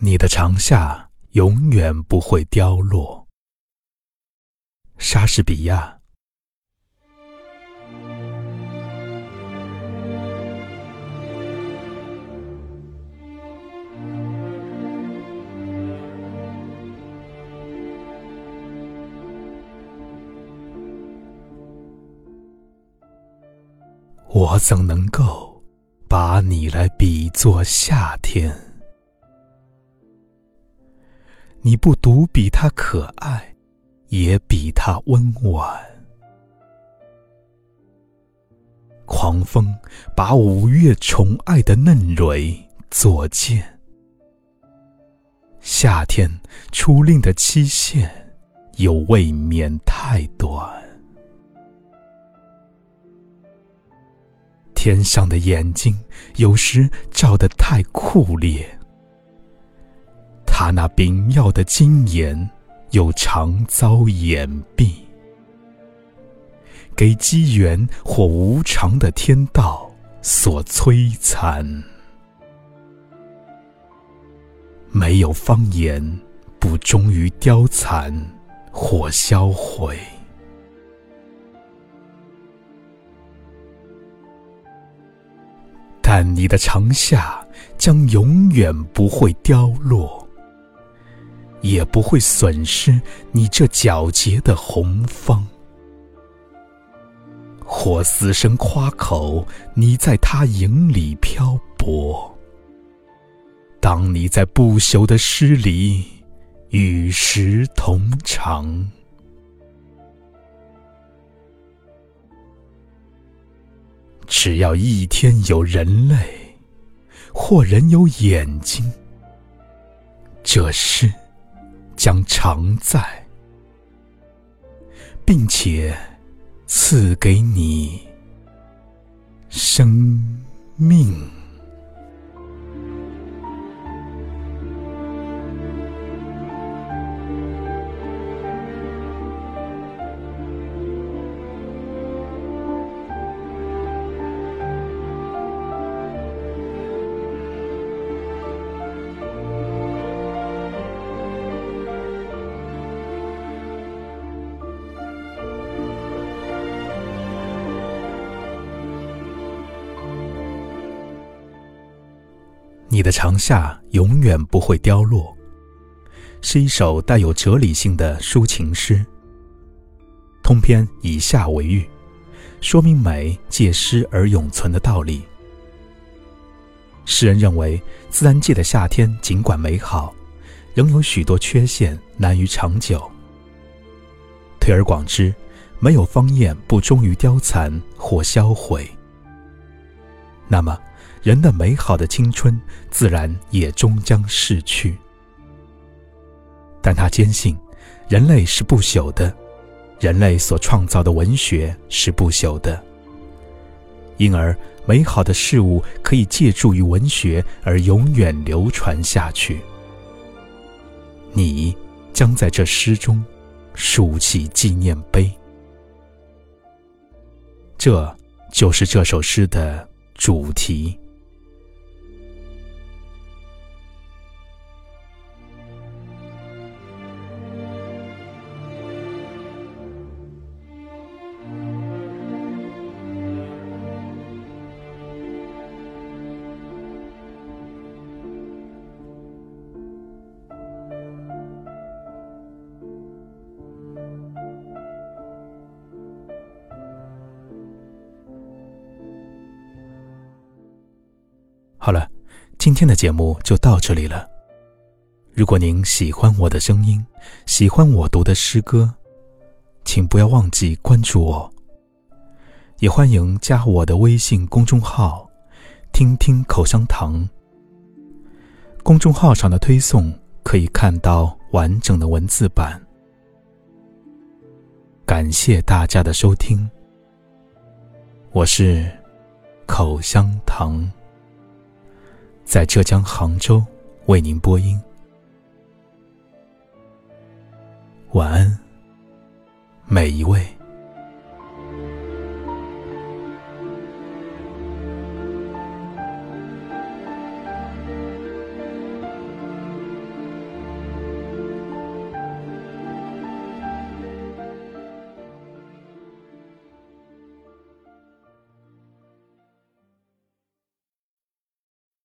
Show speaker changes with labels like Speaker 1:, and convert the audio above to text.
Speaker 1: 你的长夏永远不会凋落。莎士比亚。我怎能够把你来比作夏天？你不独比他可爱，也比他温婉。狂风把五月宠爱的嫩蕊作践，夏天初令的期限又未免太短。天上的眼睛有时照得太酷烈，他那炳耀的金颜又常遭掩蔽，给机缘或无常的天道所摧残。没有方言不忠于凋残或销毁。但你的长夏将永远不会凋落，也不会损失你这皎洁的红芳。或死生夸口，你在他影里漂泊；当你在不朽的诗里与时同长。只要一天有人类，或人有眼睛，这诗将常在，并且赐给你生命。你的长夏永远不会凋落，是一首带有哲理性的抒情诗。通篇以夏为喻，说明美借诗而永存的道理。诗人认为，自然界的夏天尽管美好，仍有许多缺陷难于长久。推而广之，没有芳艳不终于凋残或销毁。那么。人的美好的青春，自然也终将逝去。但他坚信，人类是不朽的，人类所创造的文学是不朽的。因而，美好的事物可以借助于文学而永远流传下去。你将在这诗中竖起纪念碑。这就是这首诗的主题。好了，今天的节目就到这里了。如果您喜欢我的声音，喜欢我读的诗歌，请不要忘记关注我，也欢迎加我的微信公众号“听听口香糖”。公众号上的推送可以看到完整的文字版。感谢大家的收听，我是口香糖。在浙江杭州为您播音，晚安，每一位。